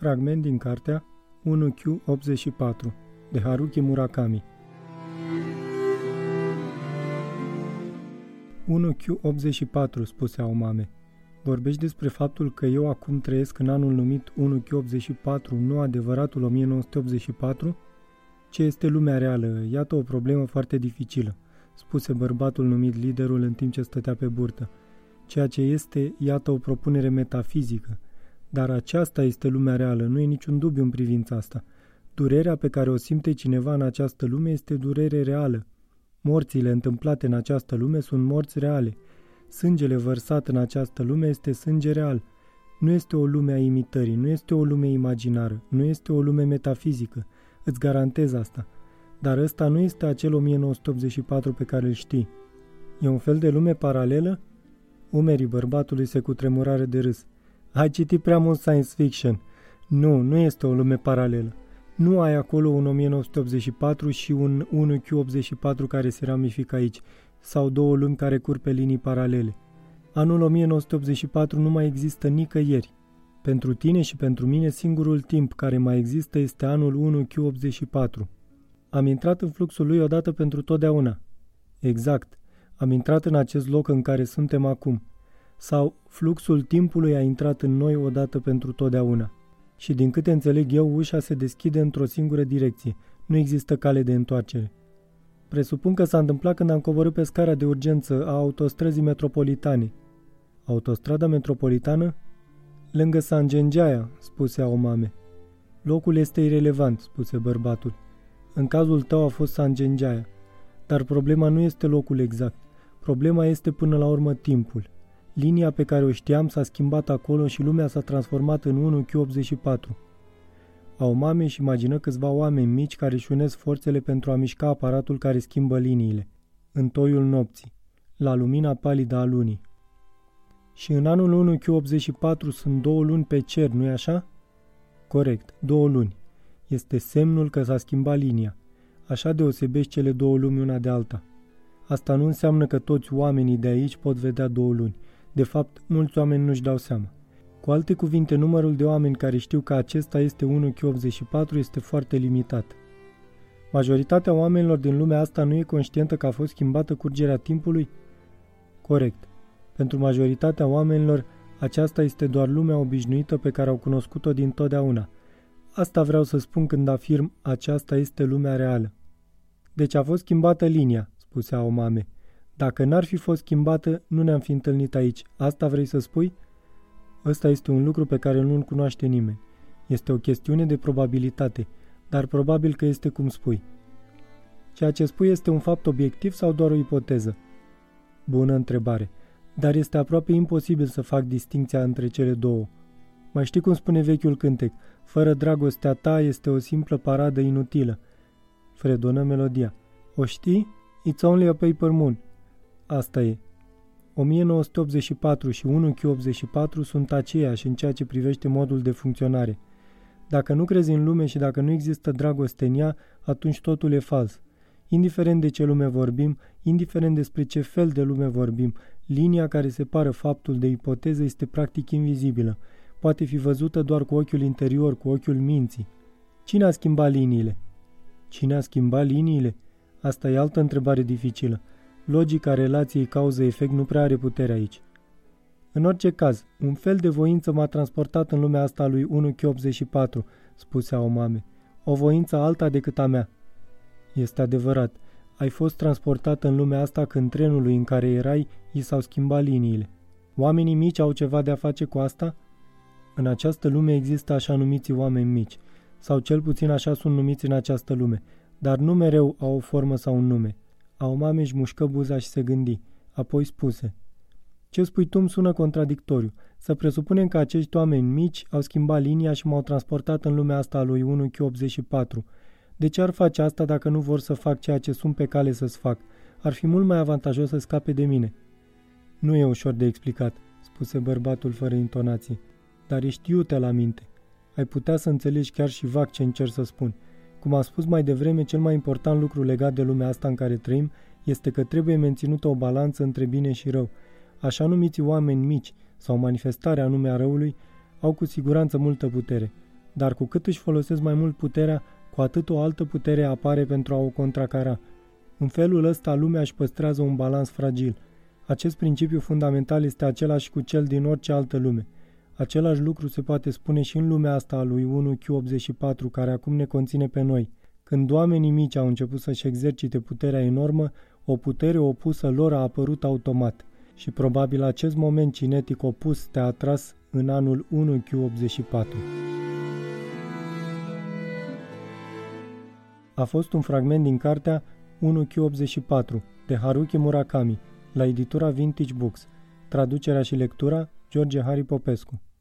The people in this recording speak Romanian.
Fragment din cartea 1Q84 de Haruki Murakami 1Q84, spuse Aomame. Vorbești despre faptul că eu acum trăiesc în anul numit 1Q84, nu adevăratul 1984? Ce este lumea reală? Iată o problemă foarte dificilă, spuse bărbatul numit liderul în timp ce stătea pe burtă. Ceea ce este, iată o propunere metafizică, dar aceasta este lumea reală, nu e niciun dubiu în privința asta. Durerea pe care o simte cineva în această lume este durere reală. Morțile întâmplate în această lume sunt morți reale. Sângele vărsat în această lume este sânge real. Nu este o lume a imitării, nu este o lume imaginară, nu este o lume metafizică. Îți garantez asta. Dar ăsta nu este acel 1984 pe care îl știi. E un fel de lume paralelă? Umerii bărbatului se cutremurare de râs. Ai citit prea mult science fiction. Nu, nu este o lume paralelă. Nu ai acolo un 1984 și un 1Q84 care se ramifică aici, sau două lumi care curg pe linii paralele. Anul 1984 nu mai există nicăieri. Pentru tine și pentru mine singurul timp care mai există este anul 1Q84. Am intrat în fluxul lui odată pentru totdeauna. Exact. Am intrat în acest loc în care suntem acum sau fluxul timpului a intrat în noi odată pentru totdeauna. Și din câte înțeleg eu, ușa se deschide într-o singură direcție. Nu există cale de întoarcere. Presupun că s-a întâmplat când am coborât pe scara de urgență a autostrăzii metropolitane. Autostrada metropolitană? Lângă San Gengeaia, spuse Aomame. Locul este irelevant, spuse bărbatul. În cazul tău a fost San Gengeaia. Dar problema nu este locul exact. Problema este până la urmă timpul. Linia pe care o știam s-a schimbat acolo și lumea s-a transformat în 1 Q84. Aomame și imagină câțiva oameni mici care își unesc forțele pentru a mișca aparatul care schimbă liniile, în toiul nopții, la lumina palidă a lunii. Și în anul 1 Q84 sunt două luni pe cer, nu-i așa? Corect, două luni. Este semnul că s-a schimbat linia. Așa deosebești cele două lumi una de alta. Asta nu înseamnă că toți oamenii de aici pot vedea două luni, de fapt, mulți oameni nu-și dau seama. Cu alte cuvinte, numărul de oameni care știu că acesta este 1Q84 este foarte limitat. Majoritatea oamenilor din lumea asta nu e conștientă că a fost schimbată curgerea timpului? Corect. Pentru majoritatea oamenilor, aceasta este doar lumea obișnuită pe care au cunoscut-o din totdeauna. Asta vreau să spun când afirm aceasta este lumea reală. Deci a fost schimbată linia, spuse Aomame. Dacă n-ar fi fost schimbată, nu ne-am fi întâlnit aici. Asta vrei să spui? Ăsta este un lucru pe care nu-l cunoaște nimeni. Este o chestiune de probabilitate, dar probabil că este cum spui. Ceea ce spui este un fapt obiectiv sau doar o ipoteză? Bună întrebare. Dar este aproape imposibil să fac distinția între cele două. Mai știi cum spune vechiul cântec? Fără dragostea ta este o simplă paradă inutilă. Fredonă melodia. O știi? It's only a paper moon. Asta e. 1984 și 1Q84 sunt aceiași în ceea ce privește modul de funcționare. Dacă nu crezi în lume și dacă nu există dragoste în ea, atunci totul e fals. Indiferent de ce lume vorbim, indiferent despre ce fel de lume vorbim, linia care separă faptul de ipoteză este practic invizibilă. Poate fi văzută doar cu ochiul interior, cu ochiul minții. Cine a schimbat liniile? Cine a schimbat liniile? Asta e altă întrebare dificilă. Logica relației cauză-efect nu prea are putere aici. În orice caz, un fel de voință m-a transportat în lumea asta lui 1Q84, spuse Aomame. O voință alta decât a mea. Este adevărat. Ai fost transportat în lumea asta când trenului în care erai i s-au schimbat liniile. Oamenii mici au ceva de a face cu asta? În această lume există așa numiți oameni mici, sau cel puțin așa sunt numiți în această lume, dar nu mereu au o formă sau un nume. Aomame își mușcă buza și se gândi. Apoi spuse. Ce spui tu îmi sună contradictoriu. Să presupunem că acești oameni mici au schimbat linia și m-au transportat în lumea asta a lui 1Q84. De ce ar face asta dacă nu vor să fac ceea ce sunt pe cale să-ți fac? Ar fi mult mai avantajos să scape de mine. Nu e ușor de explicat, spuse bărbatul fără intonații, dar ești iute la minte. Ai putea să înțelegi chiar și vag ce încerc să spun – cum am spus mai devreme, cel mai important lucru legat de lumea asta în care trăim este că trebuie menținută o balanță între bine și rău. Așa numiți oameni mici sau manifestarea anume a răului au cu siguranță multă putere. dar cu cât își folosesc mai mult puterea, cu atât o altă putere apare pentru a o contracara. În felul ăsta, lumea își păstrează un balans fragil. Acest principiu fundamental este același cu cel din orice altă lume. Același lucru se poate spune și în lumea asta a lui 1Q84, care acum ne conține pe noi. Când oamenii mici au început să-și exercite puterea enormă, o putere opusă lor a apărut automat și probabil acest moment cinetic opus te-a atras în anul 1Q84. A fost un fragment din cartea 1Q84 de Haruki Murakami la editura Vintage Books. Traducerea și lectura George Harry Popescu.